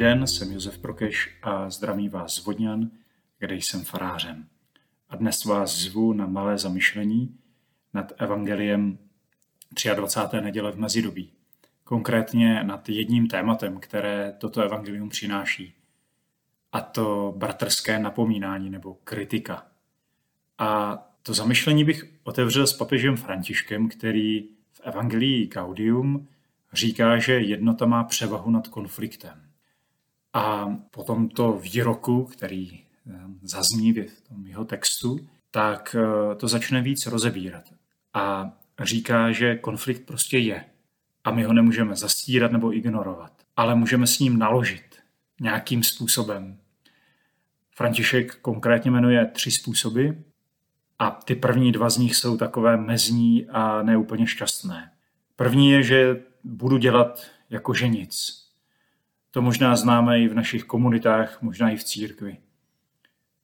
den, jsem Josef Prokeš a zdravím vás z Vodňan, kde jsem farářem. A dnes vás zvu na malé zamyšlení nad evangeliem 23. neděle v mezidobí. Konkrétně nad jedním tématem, které toto evangelium přináší. A to bratrské napomínání nebo kritika. A to zamyšlení bych otevřel s papežem Františkem, který v evangelii Gaudium říká, že jednota má převahu nad konfliktem. A po tomto výroku, který eh, zazní v tom jeho textu, tak eh, to začne víc rozebírat. A říká, že konflikt prostě je. A my ho nemůžeme zastírat nebo ignorovat. Ale můžeme s ním naložit nějakým způsobem. František konkrétně jmenuje tři způsoby a ty první dva z nich jsou takové mezní a neúplně šťastné. První je, že budu dělat jako že nic. To možná známe i v našich komunitách, možná i v církvi.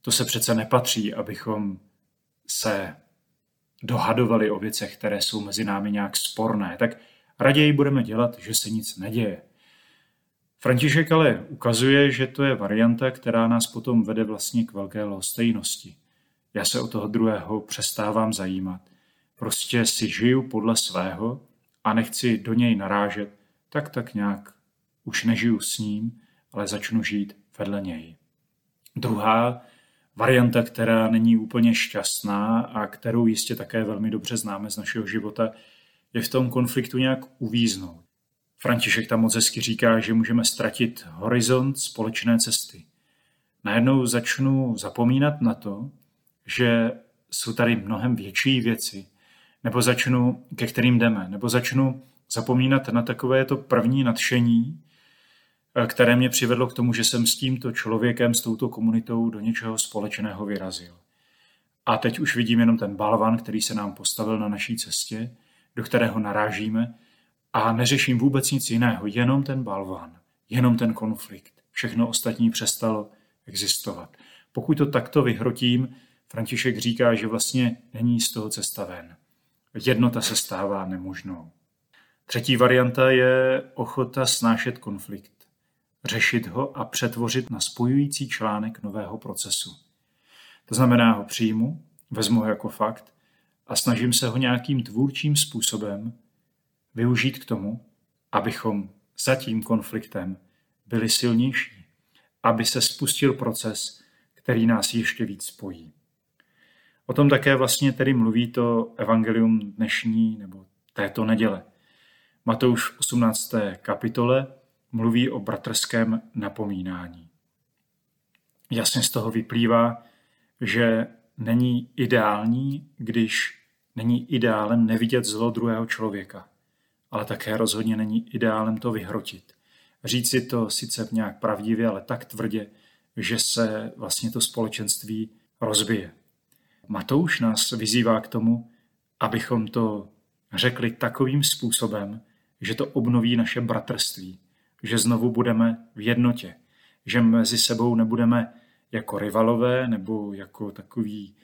To se přece nepatří, abychom se dohadovali o věcech, které jsou mezi námi nějak sporné. Tak raději budeme dělat, že se nic neděje. František ale ukazuje, že to je varianta, která nás potom vede vlastně k velké lhostejnosti. Já se o toho druhého přestávám zajímat. Prostě si žiju podle svého a nechci do něj narážet, tak tak nějak už nežiju s ním, ale začnu žít vedle něj. Druhá varianta, která není úplně šťastná a kterou jistě také velmi dobře známe z našeho života, je v tom konfliktu nějak uvíznout. František tam moc hezky říká, že můžeme ztratit horizont společné cesty. Najednou začnu zapomínat na to, že jsou tady mnohem větší věci, nebo začnu, ke kterým jdeme, nebo začnu zapomínat na takové to první nadšení, které mě přivedlo k tomu, že jsem s tímto člověkem, s touto komunitou do něčeho společného vyrazil. A teď už vidím jenom ten balvan, který se nám postavil na naší cestě, do kterého narážíme a neřeším vůbec nic jiného, jenom ten balvan, jenom ten konflikt. Všechno ostatní přestalo existovat. Pokud to takto vyhrotím, František říká, že vlastně není z toho cesta ven jednota se stává nemožnou. Třetí varianta je ochota snášet konflikt, řešit ho a přetvořit na spojující článek nového procesu. To znamená, ho přijmu, vezmu ho jako fakt a snažím se ho nějakým tvůrčím způsobem využít k tomu, abychom za tím konfliktem byli silnější, aby se spustil proces, který nás ještě víc spojí. O tom také vlastně tedy mluví to evangelium dnešní nebo této neděle. Matouš v 18. kapitole mluví o bratrském napomínání. Jasně z toho vyplývá, že není ideální, když není ideálem nevidět zlo druhého člověka, ale také rozhodně není ideálem to vyhrotit. Říct si to sice nějak pravdivě, ale tak tvrdě, že se vlastně to společenství rozbije. Matouš nás vyzývá k tomu, abychom to řekli takovým způsobem, že to obnoví naše bratrství, že znovu budeme v jednotě, že mezi sebou nebudeme jako rivalové nebo jako takový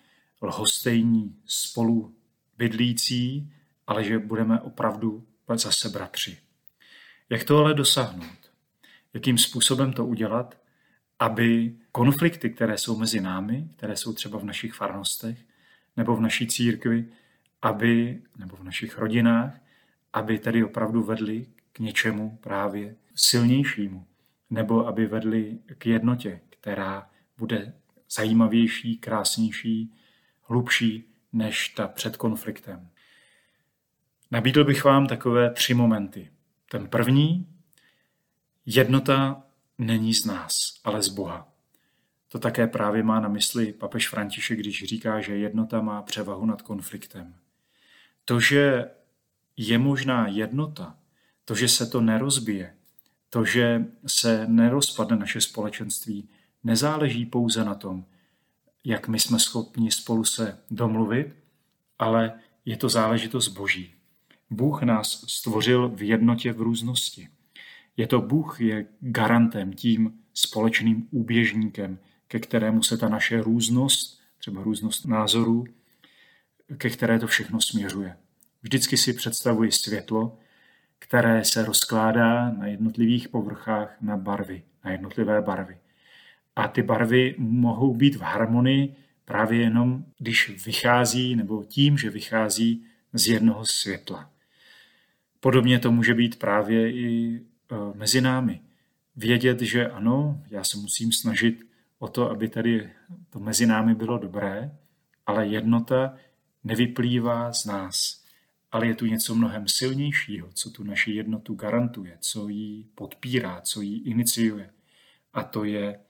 lhostejní spolu bydlící, ale že budeme opravdu zase bratři. Jak to ale dosáhnout? Jakým způsobem to udělat, aby konflikty, které jsou mezi námi, které jsou třeba v našich farnostech nebo v naší církvi, aby, nebo v našich rodinách, aby tedy opravdu vedly k něčemu právě silnějšímu, nebo aby vedly k jednotě, která bude zajímavější, krásnější, hlubší než ta před konfliktem. Nabídl bych vám takové tři momenty. Ten první, jednota není z nás, ale z Boha. To také právě má na mysli papež František, když říká, že jednota má převahu nad konfliktem. To, že je možná jednota, to, že se to nerozbije, to, že se nerozpadne naše společenství, nezáleží pouze na tom, jak my jsme schopni spolu se domluvit, ale je to záležitost Boží. Bůh nás stvořil v jednotě v různosti. Je to Bůh je garantem, tím společným úběžníkem, ke kterému se ta naše různost, třeba různost názorů, ke které to všechno směřuje. Vždycky si představuji světlo, které se rozkládá na jednotlivých povrchách na barvy, na jednotlivé barvy. A ty barvy mohou být v harmonii právě jenom, když vychází, nebo tím, že vychází z jednoho světla. Podobně to může být právě i e, mezi námi. Vědět, že ano, já se musím snažit o to, aby tady to mezi námi bylo dobré, ale jednota nevyplývá z nás. Ale je tu něco mnohem silnějšího, co tu naši jednotu garantuje, co ji podpírá, co ji iniciuje. A to je, e,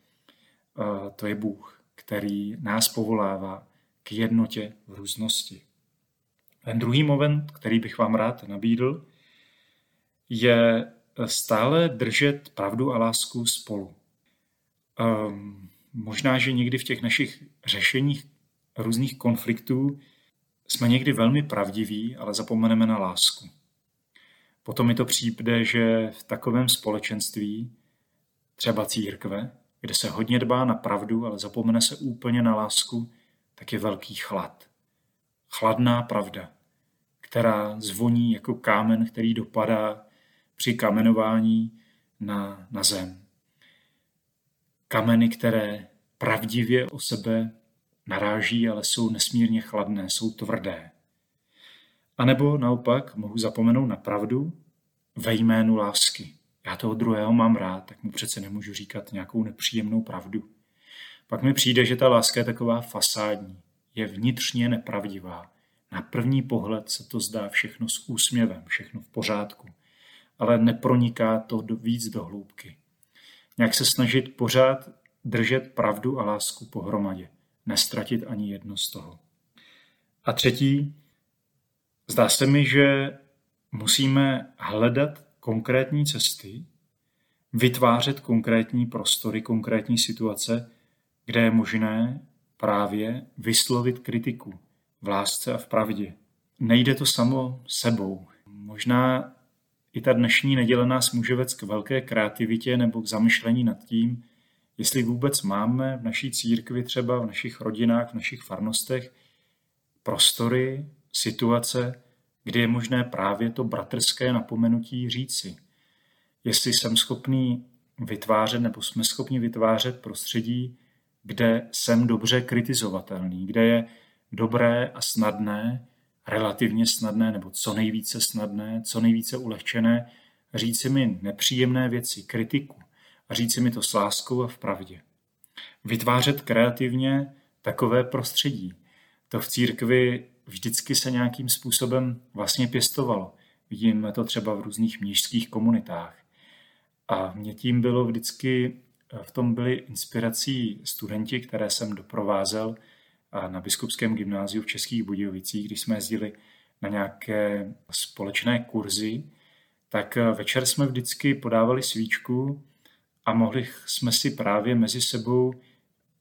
to je Bůh, který nás povolává k jednotě v různosti. Ten druhý moment, který bych vám rád nabídl, je stále držet pravdu a lásku spolu. Um, možná, že někdy v těch našich řešeních různých konfliktů jsme někdy velmi pravdiví, ale zapomeneme na lásku. Potom mi to přijde, že v takovém společenství, třeba církve, kde se hodně dbá na pravdu, ale zapomene se úplně na lásku, tak je velký chlad. Chladná pravda, která zvoní jako kámen, který dopadá při kamenování na, na zem. Kameny, které pravdivě o sebe naráží, ale jsou nesmírně chladné, jsou tvrdé. A nebo naopak mohu zapomenout na pravdu ve jménu lásky. Já toho druhého mám rád, tak mu přece nemůžu říkat nějakou nepříjemnou pravdu. Pak mi přijde, že ta láska je taková fasádní, je vnitřně nepravdivá. Na první pohled se to zdá všechno s úsměvem, všechno v pořádku ale neproniká to do, víc do hloubky. Nějak se snažit pořád držet pravdu a lásku pohromadě, nestratit ani jedno z toho. A třetí, zdá se mi, že musíme hledat konkrétní cesty, vytvářet konkrétní prostory, konkrétní situace, kde je možné právě vyslovit kritiku v lásce a v pravdě. Nejde to samo sebou. Možná i ta dnešní neděle nás může vést k velké kreativitě nebo k zamyšlení nad tím, jestli vůbec máme v naší církvi třeba, v našich rodinách, v našich farnostech prostory, situace, kde je možné právě to bratrské napomenutí říci. Jestli jsem schopný vytvářet nebo jsme schopni vytvářet prostředí, kde jsem dobře kritizovatelný, kde je dobré a snadné relativně snadné nebo co nejvíce snadné, co nejvíce ulehčené, říci mi nepříjemné věci, kritiku a říci mi to s láskou a v pravdě. Vytvářet kreativně takové prostředí. To v církvi vždycky se nějakým způsobem vlastně pěstovalo. Vidíme to třeba v různých mnížských komunitách. A mě tím bylo vždycky, v tom byly inspirací studenti, které jsem doprovázel na Biskupském gymnáziu v Českých Budějovicích, když jsme jezdili na nějaké společné kurzy, tak večer jsme vždycky podávali svíčku a mohli jsme si právě mezi sebou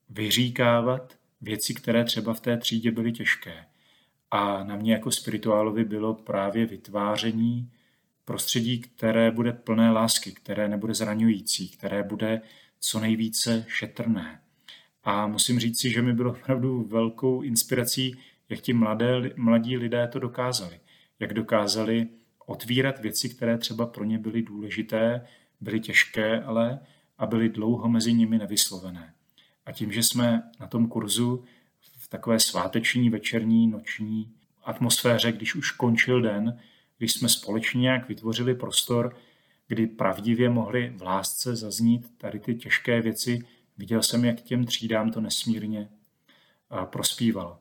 vyříkávat věci, které třeba v té třídě byly těžké. A na mě jako spirituálovi bylo právě vytváření prostředí, které bude plné lásky, které nebude zraňující, které bude co nejvíce šetrné. A musím říct si, že mi bylo opravdu velkou inspirací, jak ti mladé, mladí lidé to dokázali. Jak dokázali otvírat věci, které třeba pro ně byly důležité, byly těžké, ale a byly dlouho mezi nimi nevyslovené. A tím, že jsme na tom kurzu v takové sváteční, večerní, noční atmosféře, když už končil den, když jsme společně nějak vytvořili prostor, kdy pravdivě mohly v lásce zaznít tady ty těžké věci, Viděl jsem, jak těm třídám to nesmírně prospívalo.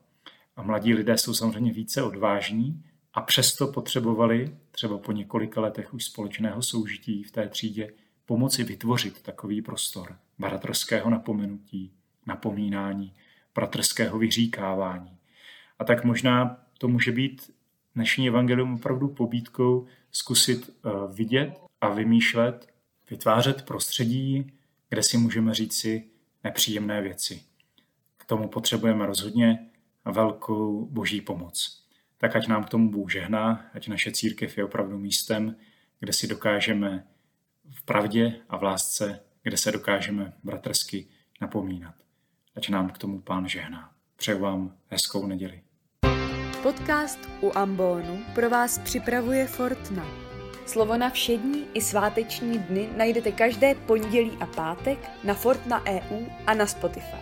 A mladí lidé jsou samozřejmě více odvážní a přesto potřebovali, třeba po několika letech už společného soužití v té třídě, pomoci vytvořit takový prostor bratrského napomenutí, napomínání, bratrského vyříkávání. A tak možná to může být dnešní evangelium opravdu pobídkou zkusit e, vidět a vymýšlet, vytvářet prostředí, kde si můžeme říci nepříjemné věci. K tomu potřebujeme rozhodně velkou boží pomoc. Tak ať nám k tomu Bůh žehná, ať naše církev je opravdu místem, kde si dokážeme v pravdě a v lásce, kde se dokážeme bratrsky napomínat. Ať nám k tomu Pán žehná. Přeju vám hezkou neděli. Podcast u Ambonu pro vás připravuje Fortna. Slovo na všední i sváteční dny najdete každé pondělí a pátek na Fortna EU a na Spotify.